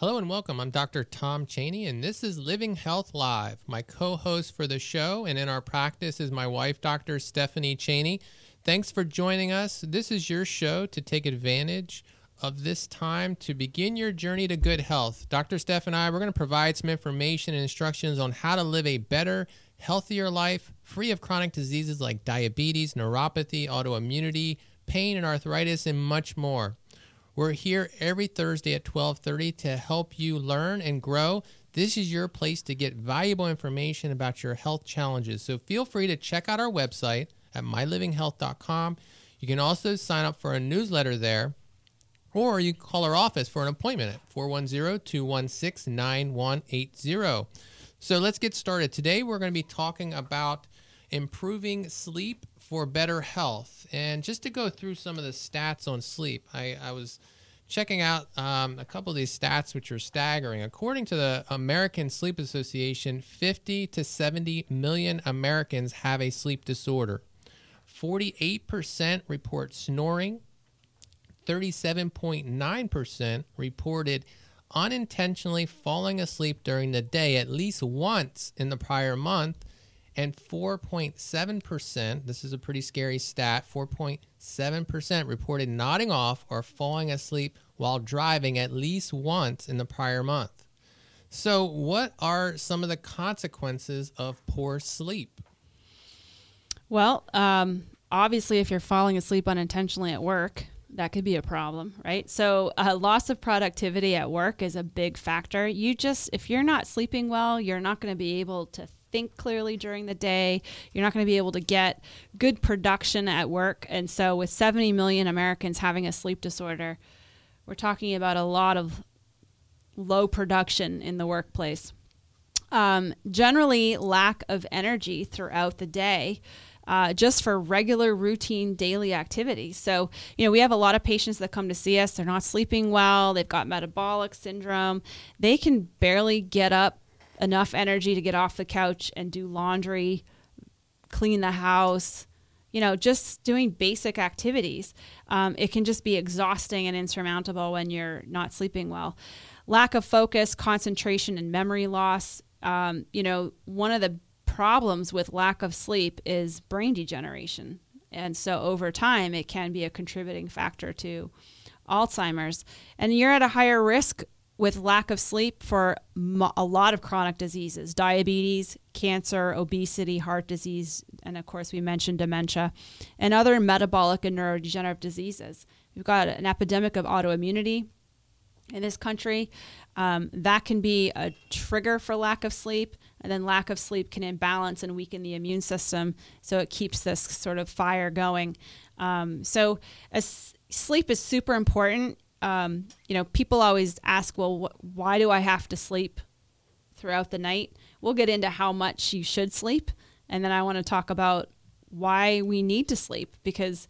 Hello and welcome. I'm Dr. Tom Cheney, and this is Living Health Live. My co host for the show and in our practice is my wife, Dr. Stephanie Cheney. Thanks for joining us. This is your show to take advantage of this time to begin your journey to good health. Dr. Steph and I, we're going to provide some information and instructions on how to live a better, healthier life free of chronic diseases like diabetes, neuropathy, autoimmunity, pain and arthritis, and much more. We're here every Thursday at 12:30 to help you learn and grow. This is your place to get valuable information about your health challenges. So feel free to check out our website at mylivinghealth.com. You can also sign up for a newsletter there, or you can call our office for an appointment at 410-216-9180. So let's get started. Today we're going to be talking about improving sleep for better health. And just to go through some of the stats on sleep, I, I was checking out um, a couple of these stats, which are staggering. According to the American Sleep Association, 50 to 70 million Americans have a sleep disorder. 48% report snoring. 37.9% reported unintentionally falling asleep during the day at least once in the prior month and 4.7%, this is a pretty scary stat, 4.7% reported nodding off or falling asleep while driving at least once in the prior month. So, what are some of the consequences of poor sleep? Well, um, obviously, if you're falling asleep unintentionally at work, that could be a problem, right? So, uh, loss of productivity at work is a big factor. You just, if you're not sleeping well, you're not going to be able to think clearly during the day. You're not going to be able to get good production at work. And so, with 70 million Americans having a sleep disorder, we're talking about a lot of low production in the workplace. Um, generally, lack of energy throughout the day. Uh, just for regular routine daily activities. So, you know, we have a lot of patients that come to see us. They're not sleeping well. They've got metabolic syndrome. They can barely get up enough energy to get off the couch and do laundry, clean the house, you know, just doing basic activities. Um, it can just be exhausting and insurmountable when you're not sleeping well. Lack of focus, concentration, and memory loss. Um, you know, one of the problems with lack of sleep is brain degeneration. And so over time, it can be a contributing factor to Alzheimer's. And you're at a higher risk with lack of sleep for a lot of chronic diseases diabetes, cancer, obesity, heart disease, and of course, we mentioned dementia, and other metabolic and neurodegenerative diseases. We've got an epidemic of autoimmunity in this country. Um, that can be a trigger for lack of sleep, and then lack of sleep can imbalance and weaken the immune system, so it keeps this sort of fire going. Um, so, sleep is super important um, you know, people always ask, well, wh- why do I have to sleep throughout the night? We'll get into how much you should sleep. And then I want to talk about why we need to sleep because,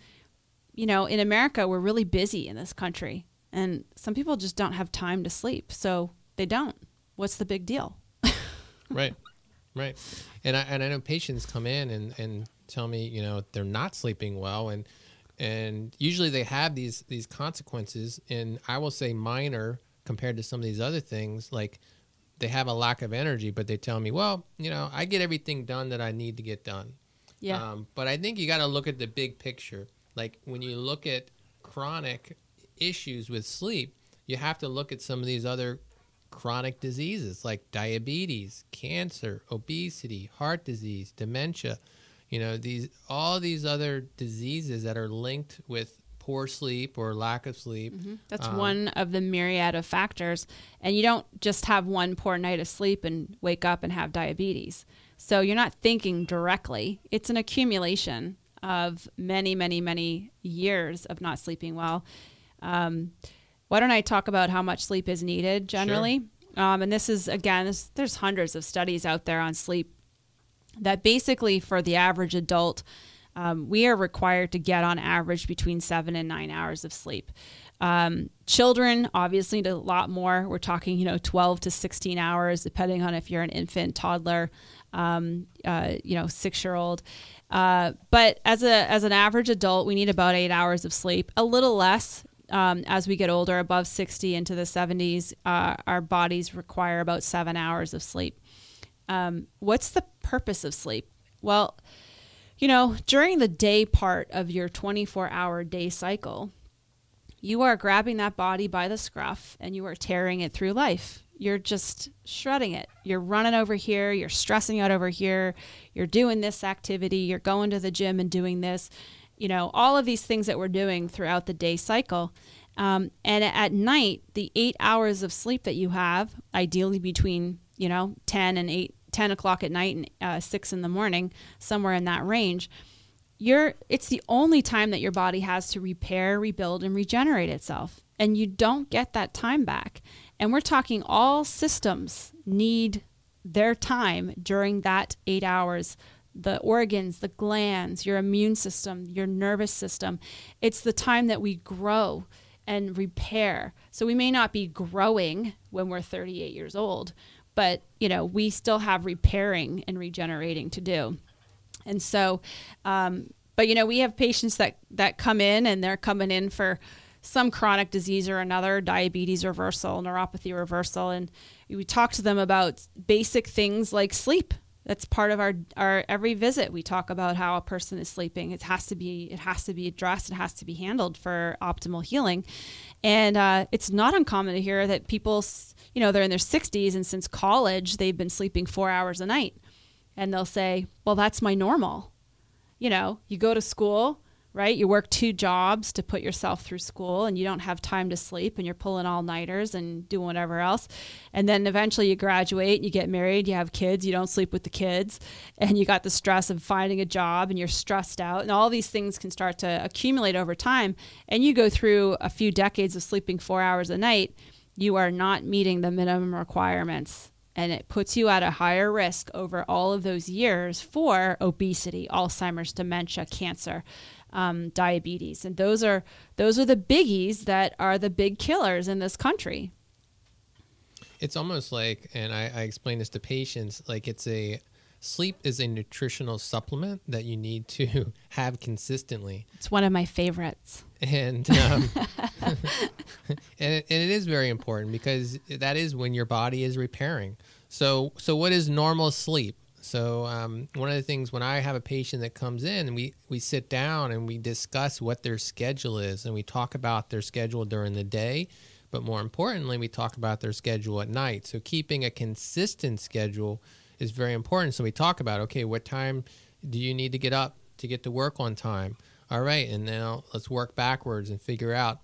you know, in America, we're really busy in this country. And some people just don't have time to sleep. So they don't. What's the big deal? right. Right. And I, and I know patients come in and, and tell me, you know, they're not sleeping well. And, and usually they have these these consequences and i will say minor compared to some of these other things like they have a lack of energy but they tell me well you know i get everything done that i need to get done. Yeah. Um, but i think you got to look at the big picture. Like when you look at chronic issues with sleep you have to look at some of these other chronic diseases like diabetes cancer obesity heart disease dementia you know these all these other diseases that are linked with poor sleep or lack of sleep mm-hmm. that's um, one of the myriad of factors. And you don't just have one poor night of sleep and wake up and have diabetes. So you're not thinking directly. It's an accumulation of many many many years of not sleeping well. Um, why don't i talk about how much sleep is needed generally? Sure. um, and this is again this, there's hundreds of studies out there on sleep that basically for the average adult, um, we are required to get on average between seven and nine hours of sleep. Um, children obviously need a lot more. We're talking, you know, 12 to 16 hours, depending on if you're an infant, toddler, um, uh, you know, six year old. Uh, but as a as an average adult, we need about eight hours of sleep, a little less um, as we get older, above 60 into the 70s, uh, our bodies require about seven hours of sleep. Um, what's the purpose of sleep? Well, you know, during the day part of your 24 hour day cycle, you are grabbing that body by the scruff and you are tearing it through life. You're just shredding it. You're running over here, you're stressing out over here, you're doing this activity, you're going to the gym and doing this. You know, all of these things that we're doing throughout the day cycle. Um, and at night, the eight hours of sleep that you have, ideally between, you know, 10 and 8, 10 o'clock at night and uh, 6 in the morning, somewhere in that range, you're it's the only time that your body has to repair, rebuild and regenerate itself. And you don't get that time back. And we're talking all systems need their time during that 8 hours. The organs, the glands, your immune system, your nervous system. It's the time that we grow and repair. So we may not be growing when we're 38 years old, but you know, we still have repairing and regenerating to do. And so, um, but you know, we have patients that that come in and they're coming in for some chronic disease or another, diabetes reversal, neuropathy reversal, and we talk to them about basic things like sleep. That's part of our our every visit. We talk about how a person is sleeping. It has to be it has to be addressed. It has to be handled for optimal healing. And uh, it's not uncommon to hear that people, you know, they're in their 60s and since college they've been sleeping four hours a night and they'll say, well, that's my normal. You know, you go to school, right? You work two jobs to put yourself through school and you don't have time to sleep and you're pulling all nighters and doing whatever else. And then eventually you graduate, you get married, you have kids, you don't sleep with the kids, and you got the stress of finding a job and you're stressed out. And all these things can start to accumulate over time. And you go through a few decades of sleeping four hours a night, you are not meeting the minimum requirements and it puts you at a higher risk over all of those years for obesity, Alzheimer's, dementia, cancer, um, diabetes, and those are those are the biggies that are the big killers in this country. It's almost like, and I, I explain this to patients, like it's a sleep is a nutritional supplement that you need to have consistently. It's one of my favorites. And um, and, it, and it is very important because that is when your body is repairing. So so what is normal sleep? So um, one of the things when I have a patient that comes in we, we sit down and we discuss what their schedule is and we talk about their schedule during the day, but more importantly, we talk about their schedule at night. So keeping a consistent schedule is very important. So we talk about okay, what time do you need to get up to get to work on time? All right, and now let's work backwards and figure out.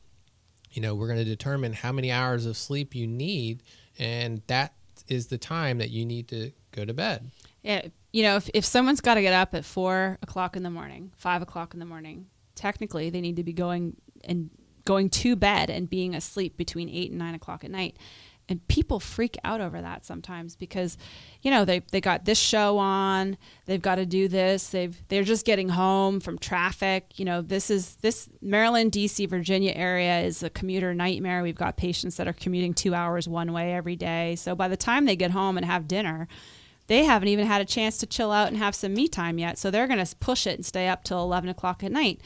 You know, we're going to determine how many hours of sleep you need, and that is the time that you need to go to bed. Yeah, you know, if if someone's got to get up at four o'clock in the morning, five o'clock in the morning, technically they need to be going and going to bed and being asleep between eight and nine o'clock at night. And people freak out over that sometimes because you know they they got this show on they've got to do this they've they're just getting home from traffic. You know this is this Maryland DC Virginia area is a commuter nightmare. We've got patients that are commuting 2 hours one way every day. So by the time they get home and have dinner they haven't even had a chance to chill out and have some me time yet so they're going to push it and stay up till 11 o'clock at night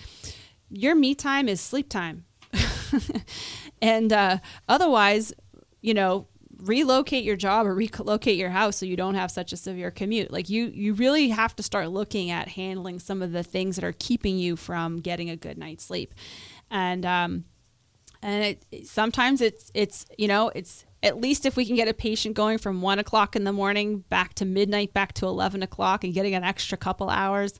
your me time is sleep time and uh, otherwise you know, relocate your job or relocate your house so you don't have such a severe commute. Like you you really have to start looking at handling some of the things that are keeping you from getting a good night's sleep. And um and it, sometimes it's it's you know it's at least if we can get a patient going from one o'clock in the morning back to midnight back to 11 o'clock and getting an extra couple hours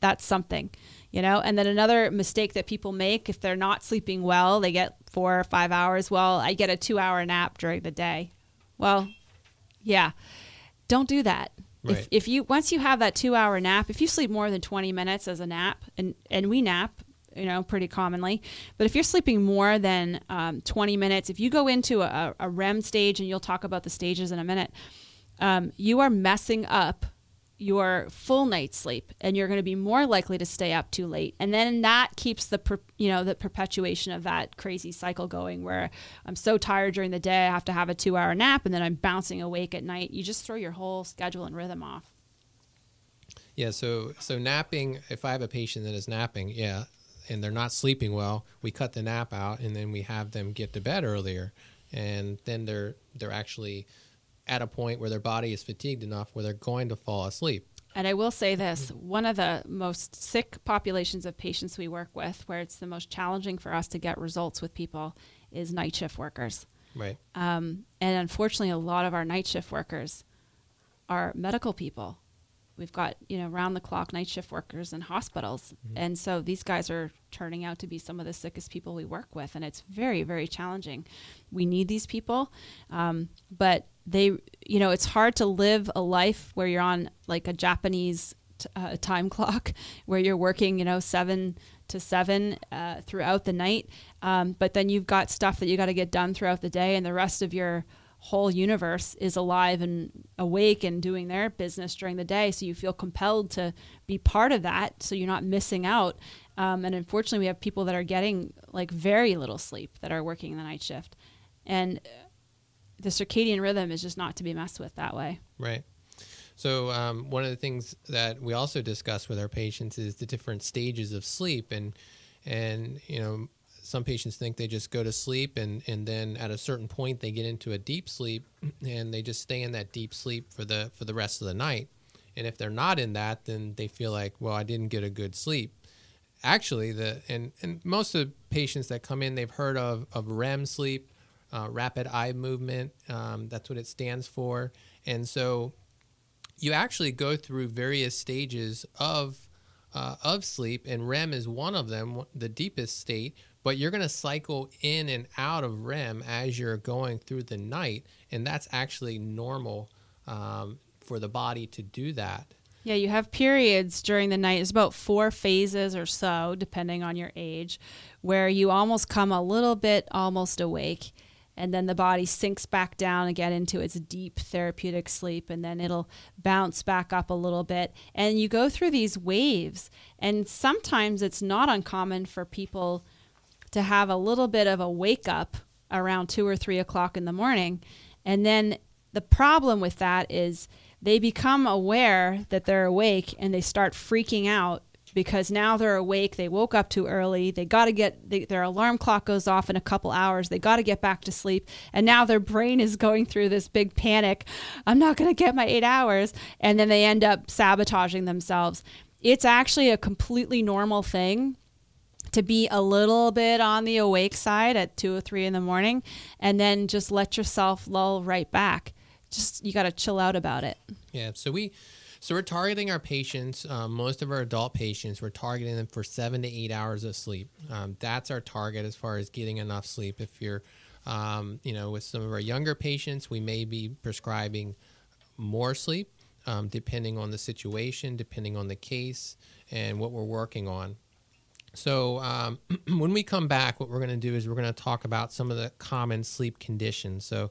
that's something you know? And then another mistake that people make if they're not sleeping well they get four or five hours. Well i get a two hour nap during the day. Well yeah. Don't do that. Right. if, if you once you have that two hour nap if you sleep more than 20 minutes as a nap and and we nap you know pretty commonly. But if you're sleeping more than um, 20 minutes if you go into a, a rem stage and you'll talk about the stages in a minute um, you are messing up your full night's sleep and you're going to be more likely to stay up too late. And then that keeps the per, you know the perpetuation of that crazy cycle going where i'm so tired during the day i have to have a 2 hour nap and then i'm bouncing awake at night. You just throw your whole schedule and rhythm off. Yeah so so napping if i have a patient that is napping yeah and they're not sleeping well, we cut the nap out, and then we have them get to bed earlier, and then they're they're actually at a point where their body is fatigued enough where they're going to fall asleep. And I will say this one of the most sick populations of patients we work with, where it's the most challenging for us to get results with people, is night shift workers. Right. Um, and unfortunately, a lot of our night shift workers are medical people. We've got you know round the clock night shift workers in hospitals, and so these guys are turning out to be some of the sickest people we work with, and it's very very challenging. We need these people, um, but they you know it's hard to live a life where you're on like a Japanese t- uh, time clock where you're working you know seven to seven uh, throughout the night, um, but then you've got stuff that you got to get done throughout the day, and the rest of your whole universe is alive and awake and doing their business during the day. So you feel compelled to be part of that. So you're not missing out. Um, and unfortunately, we have people that are getting like very little sleep that are working the night shift. And the circadian rhythm is just not to be messed with that way. Right. So um, one of the things that we also discuss with our patients is the different stages of sleep, and and you know some patients think they just go to sleep and, and then at a certain point they get into a deep sleep and they just stay in that deep sleep for the for the rest of the night and if they're not in that then they feel like well i didn't get a good sleep actually the and, and most of the patients that come in they've heard of, of rem sleep uh, rapid eye movement um, that's what it stands for and so you actually go through various stages of uh, of sleep, and REM is one of them, the deepest state. But you're going to cycle in and out of REM as you're going through the night, and that's actually normal um, for the body to do that. Yeah, you have periods during the night. It's about four phases or so, depending on your age, where you almost come a little bit almost awake and then the body sinks back down again into its deep therapeutic sleep and then it'll bounce back up a little bit and you go through these waves and sometimes it's not uncommon for people to have a little bit of a wake up around two or three o'clock in the morning and then the problem with that is they become aware that they're awake and they start freaking out because now they're awake. They woke up too early. They got to get they, their alarm clock goes off in a couple hours. They got to get back to sleep. And now their brain is going through this big panic. I'm not going to get my eight hours. And then they end up sabotaging themselves. It's actually a completely normal thing to be a little bit on the awake side at two or three in the morning and then just let yourself lull right back. Just you got to chill out about it. Yeah. So we so we're targeting our patients, um, most of our adult patients, we're targeting them for seven to eight hours of sleep. Um, that's our target as far as getting enough sleep. If you're, um, you know, with some of our younger patients, we may be prescribing more sleep, um, depending on the situation, depending on the case, and what we're working on. So um, when we come back, what we're going to do is we're going to talk about some of the common sleep conditions. So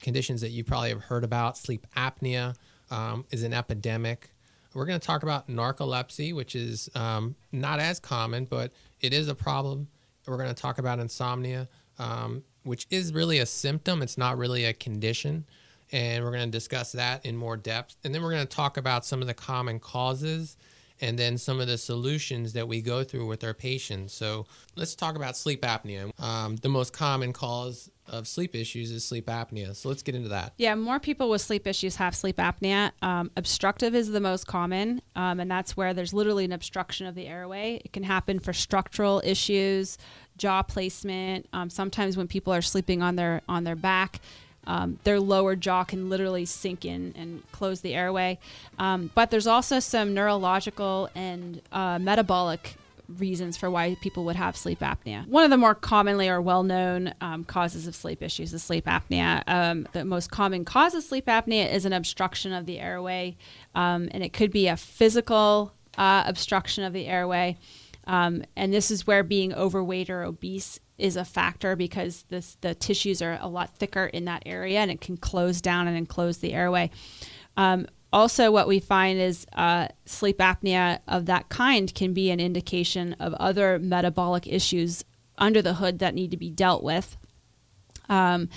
conditions that you probably have heard about: sleep apnea um, is an epidemic. We're going to talk about narcolepsy, which is um, not as common, but it is a problem. We're going to talk about insomnia, um, which is really a symptom. It's not really a condition. And we're going to discuss that in more depth. And then we're going to talk about some of the common causes and then some of the solutions that we go through with our patients. So let's talk about sleep apnea. Um, the most common cause of sleep issues is sleep apnea. So let's get into that. Yeah, more people with sleep issues have sleep apnea. Um, obstructive is the most common, um, and that's where there's literally an obstruction of the airway. It can happen for structural issues, jaw placement. Um, sometimes when people are sleeping on their on their back. Um, their lower jaw can literally sink in and close the airway. Um, but there's also some neurological and uh, metabolic reasons for why people would have sleep apnea. One of the more commonly or well known um, causes of sleep issues is sleep apnea. Um, the most common cause of sleep apnea is an obstruction of the airway, um, and it could be a physical uh, obstruction of the airway. Um, and this is where being overweight or obese is a factor because this, the tissues are a lot thicker in that area and it can close down and enclose the airway. Um, also, what we find is uh, sleep apnea of that kind can be an indication of other metabolic issues under the hood that need to be dealt with. Um,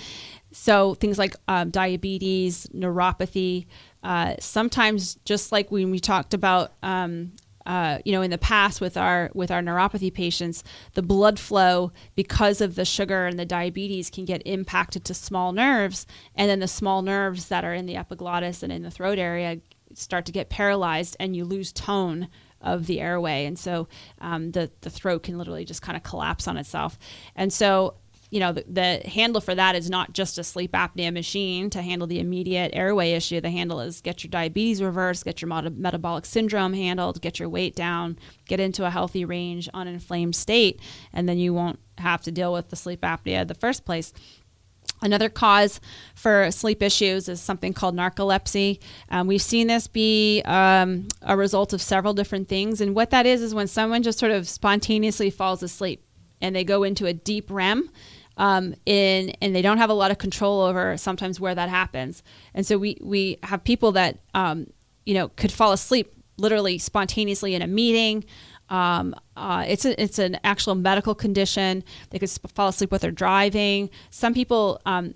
so, things like um, diabetes, neuropathy, uh, sometimes just like when we talked about um, uh, you know, in the past with our with our neuropathy patients, the blood flow because of the sugar and the diabetes can get impacted to small nerves, and then the small nerves that are in the epiglottis and in the throat area start to get paralyzed, and you lose tone of the airway, and so um, the the throat can literally just kind of collapse on itself. And so you know, the, the, handle for that is not just a sleep apnea machine to handle the immediate airway issue. The handle is get your diabetes reversed, get your metabolic syndrome handled, get your weight down, get into a healthy range, uninflamed state, and then you won't have to deal with the sleep apnea in the first place. Another cause for sleep issues is something called narcolepsy. Um, we've seen this be um, a result of several different things. And what that is, is when someone just sort of spontaneously falls asleep and they go into a deep REM um, in, and they don't have a lot of control over sometimes where that happens. And so we, we have people that, um, you know, could fall asleep literally spontaneously in a meeting. Um, uh, it's a, it's an actual medical condition. They could sp- fall asleep while they're driving. Some people um,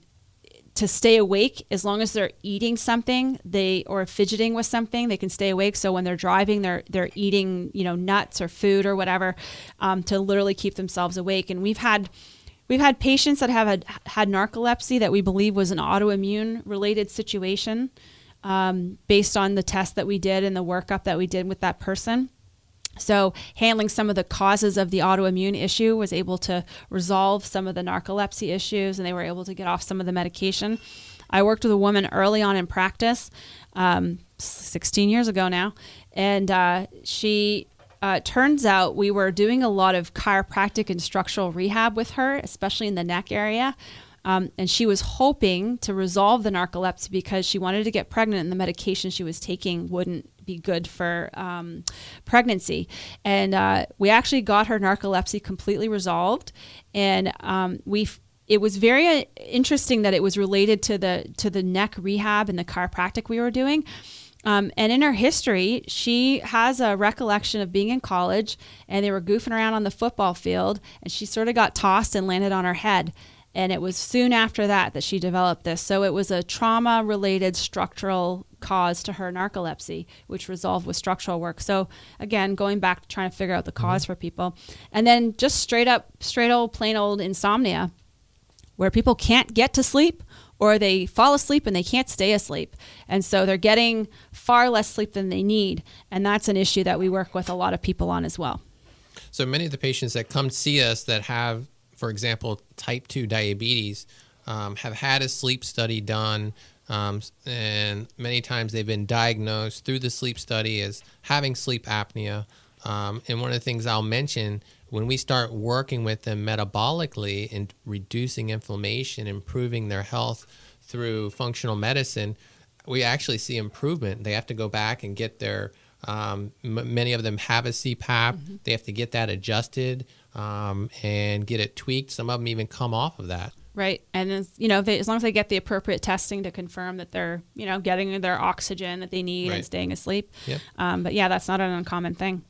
to stay awake as long as they're eating something they or fidgeting with something they can stay awake so when they're driving they're they're eating you know nuts or food or whatever um, to literally keep themselves awake and we've had We've had patients that have had, had narcolepsy that we believe was an autoimmune related situation um, based on the test that we did and the workup that we did with that person. So, handling some of the causes of the autoimmune issue was able to resolve some of the narcolepsy issues, and they were able to get off some of the medication. I worked with a woman early on in practice, um, 16 years ago now, and uh, she uh, turns out we were doing a lot of chiropractic and structural rehab with her, especially in the neck area. Um, and she was hoping to resolve the narcolepsy because she wanted to get pregnant, and the medication she was taking wouldn't be good for um, pregnancy. And uh, we actually got her narcolepsy completely resolved, and um, we it was very uh, interesting that it was related to the to the neck rehab and the chiropractic we were doing um, and in her history, she has a recollection of being in college and they were goofing around on the football field and she sort of got tossed and landed on her head. And it was soon after that that she developed this. So it was a trauma related structural cause to her narcolepsy, which resolved with structural work. So again, going back to trying to figure out the because mm-hmm. for people. And then just straight up, straight old, plain old insomnia, where people can't get to sleep or they fall asleep and they can't stay asleep. And so they're getting far less sleep than they need. And that's an issue that we work with a lot of people on as well. So many of the patients that come see us that have, for example, type 2 diabetes, um, have had a sleep study done. Um, and many times they've been diagnosed through the sleep study as having sleep apnea. Um, and one of the things I'll mention when we start working with them metabolically and reducing inflammation, improving their health through functional medicine, we actually see improvement. They have to go back and get their, um, m- many of them have a CPAP. Mm-hmm. They have to get that adjusted um, and get it tweaked. Some of them even come off of that. Right, and as, you know, they, as long as they get the appropriate testing to confirm that they're, you know, getting their oxygen that they need right. and staying asleep. Yep. Um, but yeah, that's not an uncommon thing.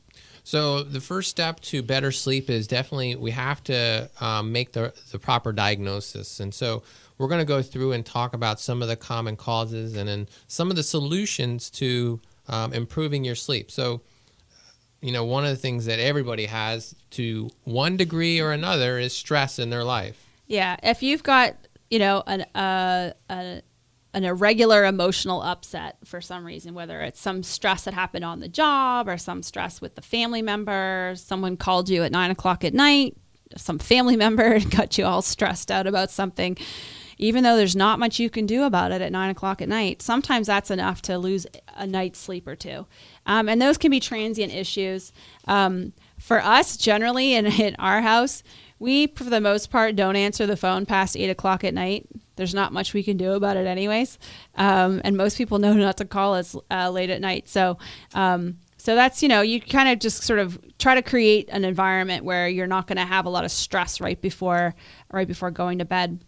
So the first step to better sleep is definitely we have to um, make the, the proper diagnosis. And so we're going to go through and talk about some of the common causes and then some of the solutions to um, improving your sleep. So, you know, one of the things that everybody has to one degree or another is stress in their life. Yeah. If you've got, you know, an, uh, a, an irregular emotional upset for some reason, whether it's some stress that happened on the job or some stress with the family member, someone called you at nine o'clock at night, some family member got you all stressed out about something. Even though there's not much you can do about it at nine o'clock at night, sometimes that's enough to lose a night's sleep or two. Um, and those can be transient issues. Um, for us, generally, in, in our house, we, for the most part, don't answer the phone past eight o'clock at night. There's not much we can do about it, anyways. Um, and most people know not to call us uh, late at night. So, um, so that's you know, you kind of just sort of try to create an environment where you're not going to have a lot of stress right before right before going to bed.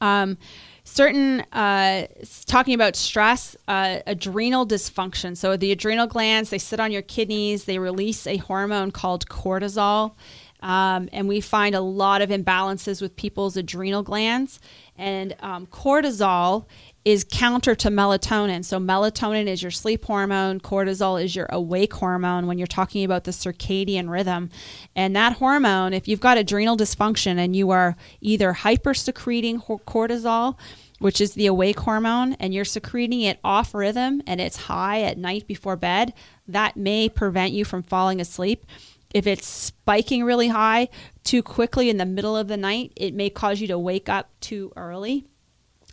Um, certain uh, talking about stress uh, adrenal dysfunction so the adrenal glands they sit on your kidneys they release a hormone called cortisol um, and we find a lot of imbalances with people's adrenal glands. And um, cortisol is counter to melatonin. So, melatonin is your sleep hormone, cortisol is your awake hormone when you're talking about the circadian rhythm. And that hormone, if you've got adrenal dysfunction and you are either hyper secreting cortisol, which is the awake hormone, and you're secreting it off rhythm and it's high at night before bed, that may prevent you from falling asleep. If it's spiking really high too quickly in the middle of the night, it may cause you to wake up too early.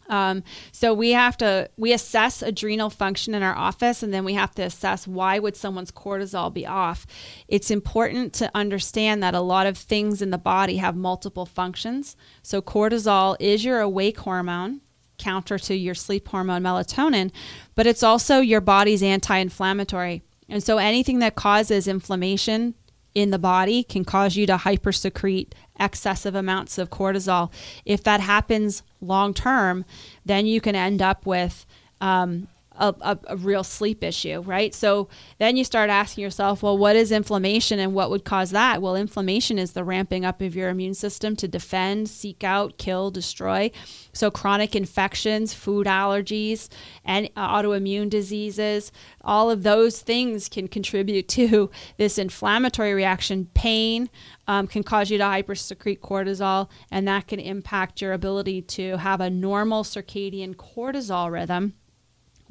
Um, so we have to we assess adrenal function in our office, and then we have to assess why would someone's cortisol be off. It's important to understand that a lot of things in the body have multiple functions. So cortisol is your awake hormone, counter to your sleep hormone melatonin, but it's also your body's anti-inflammatory. And so anything that causes inflammation in the body can cause you to hypersecrete excessive amounts of cortisol. If that happens long term, then you can end up with um, a, a, a, real sleep issue, right? So then you start asking yourself, well, what is inflammation and what would cause that? Well, inflammation is the ramping up of your immune system to defend, seek out, kill, destroy. So chronic infections, food allergies, and autoimmune diseases, all of those things can contribute to this inflammatory reaction. Pain um, can cause you to hypersecrete cortisol, and that can impact your ability to have a normal circadian cortisol rhythm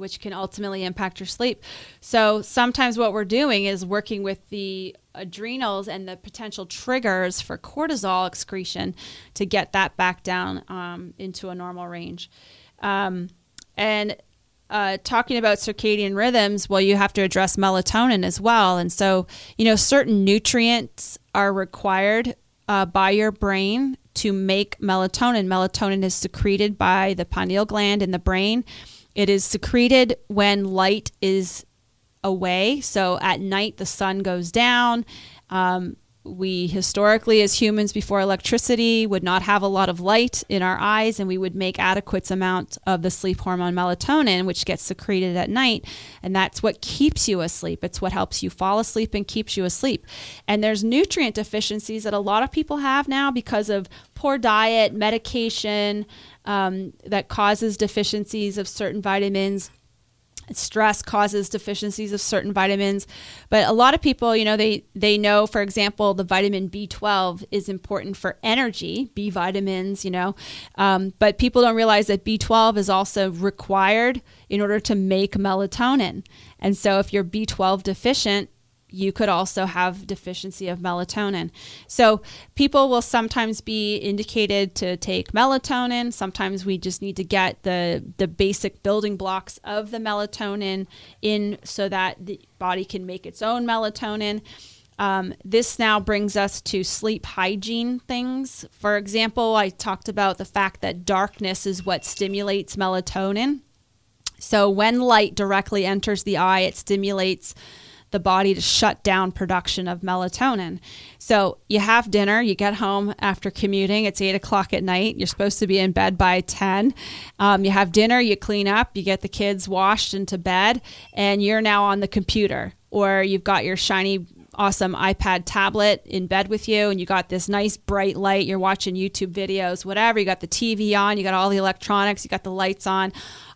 which can ultimately impact your sleep. So sometimes what we're doing is working with the adrenals and the potential triggers for cortisol excretion to get that back down um, into a normal range. Um, and uh, talking about circadian rhythms, well, you have to address melatonin as well. And so, you know, certain nutrients are required uh, by your brain to make melatonin. Melatonin is secreted by the pineal gland in the brain it is secreted when light is away. So at night, the sun goes down. Um, we historically, as humans before electricity, would not have a lot of light in our eyes, and we would make adequate amount of the sleep hormone melatonin, which gets secreted at night, and that's what keeps you asleep. It's what helps you fall asleep and keeps you asleep. And there's nutrient deficiencies that a lot of people have now because of poor diet, medication, um, that causes deficiencies of certain vitamins. Stress causes deficiencies of certain vitamins. But a lot of people you know they they know for example the vitamin b12 is important for energy b vitamins you know. Um, but people don't realize that b12 is also required in order to make melatonin. And so if you're b12 deficient you could also have deficiency of melatonin. So people will sometimes be indicated to take melatonin. Sometimes we just need to get the the basic building blocks of the melatonin in so that the body can make its own melatonin. Um, this now brings us to sleep hygiene things. For example, I talked about the fact that darkness is what stimulates melatonin. So when light directly enters the eye, it stimulates the body to shut down production of melatonin. So you have dinner, you get home after commuting, it's eight o'clock at night, you're supposed to be in bed by 10. Um, you have dinner, you clean up, you get the kids washed into bed, and you're now on the computer, or you've got your shiny awesome iPad tablet in bed with you and you got this nice bright light, you're watching YouTube videos, whatever, you got the TV on, you got all the electronics, you got the lights on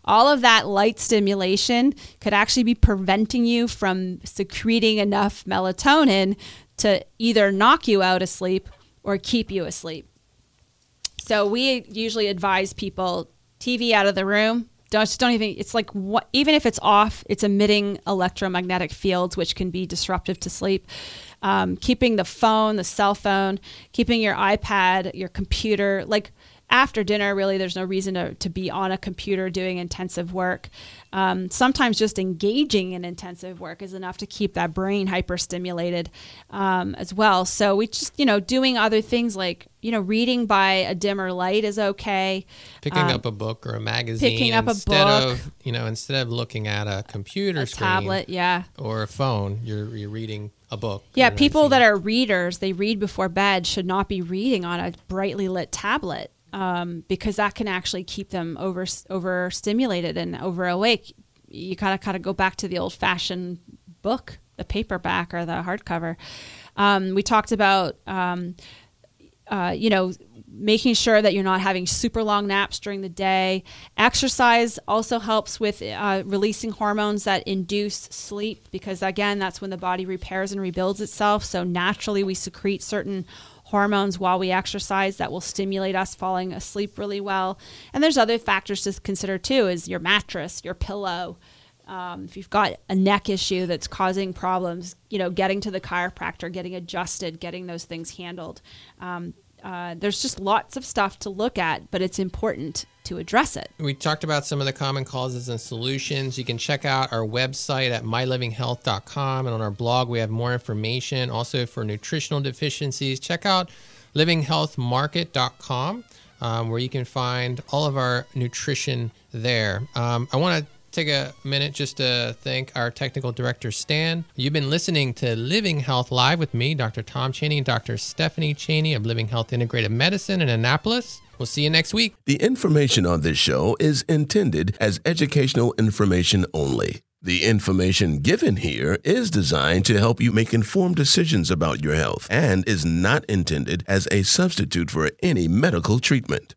all of that light stimulation could actually be preventing you from secreting enough melatonin to either knock you out of sleep or keep you asleep. So we usually advise people TV out of the room. Don't, don't even. It's like what, even if it's off, it's emitting electromagnetic fields, which can be disruptive to sleep. Um, keeping the phone, the cell phone, keeping your iPad, your computer, like after dinner, really, there's no reason to, to be on a computer doing intensive work. Um, sometimes just engaging in intensive work is enough to keep that brain hyperstimulated um, as well. So we just, you know, doing other things like, you know, reading by a dimmer light is okay. Picking um, up a book or a magazine picking up instead a book, of, you know, instead of looking at a computer a screen, tablet, yeah, or a phone, you're you're reading a book. Yeah, people that are readers, they read before bed, should not be reading on a brightly lit tablet um, because that can actually keep them over overstimulated and over awake. You gotta kind of go back to the old fashioned book, the paperback or the hardcover. Um, we talked about, um, uh, you know, making sure that you're not having super long naps during the day. Exercise also helps with uh, releasing hormones that induce sleep because, again, that's when the body repairs and rebuilds itself. So, naturally, we secrete certain hormones while we exercise that will stimulate us falling asleep really well. And there's other factors to consider too is your mattress, your pillow. Um, if you've got a neck issue that's causing problems, you know, getting to the chiropractor, getting adjusted, getting those things handled. Um, uh, there's just lots of stuff to look at, but it's important to address it. We talked about some of the common causes and solutions. You can check out our website at mylivinghealth.com. And on our blog, we have more information. Also, for nutritional deficiencies, check out livinghealthmarket.com, um, where you can find all of our nutrition there. Um, I want to take a minute just to thank our technical director, Stan. You've been listening to Living Health Live with me, Dr. Tom Cheney and Dr. Stephanie Cheney of Living Health Integrative Medicine in Annapolis. We'll see you next week. The information on this show is intended as educational information only. The information given here is designed to help you make informed decisions about your health and is not intended as a substitute for any medical treatment.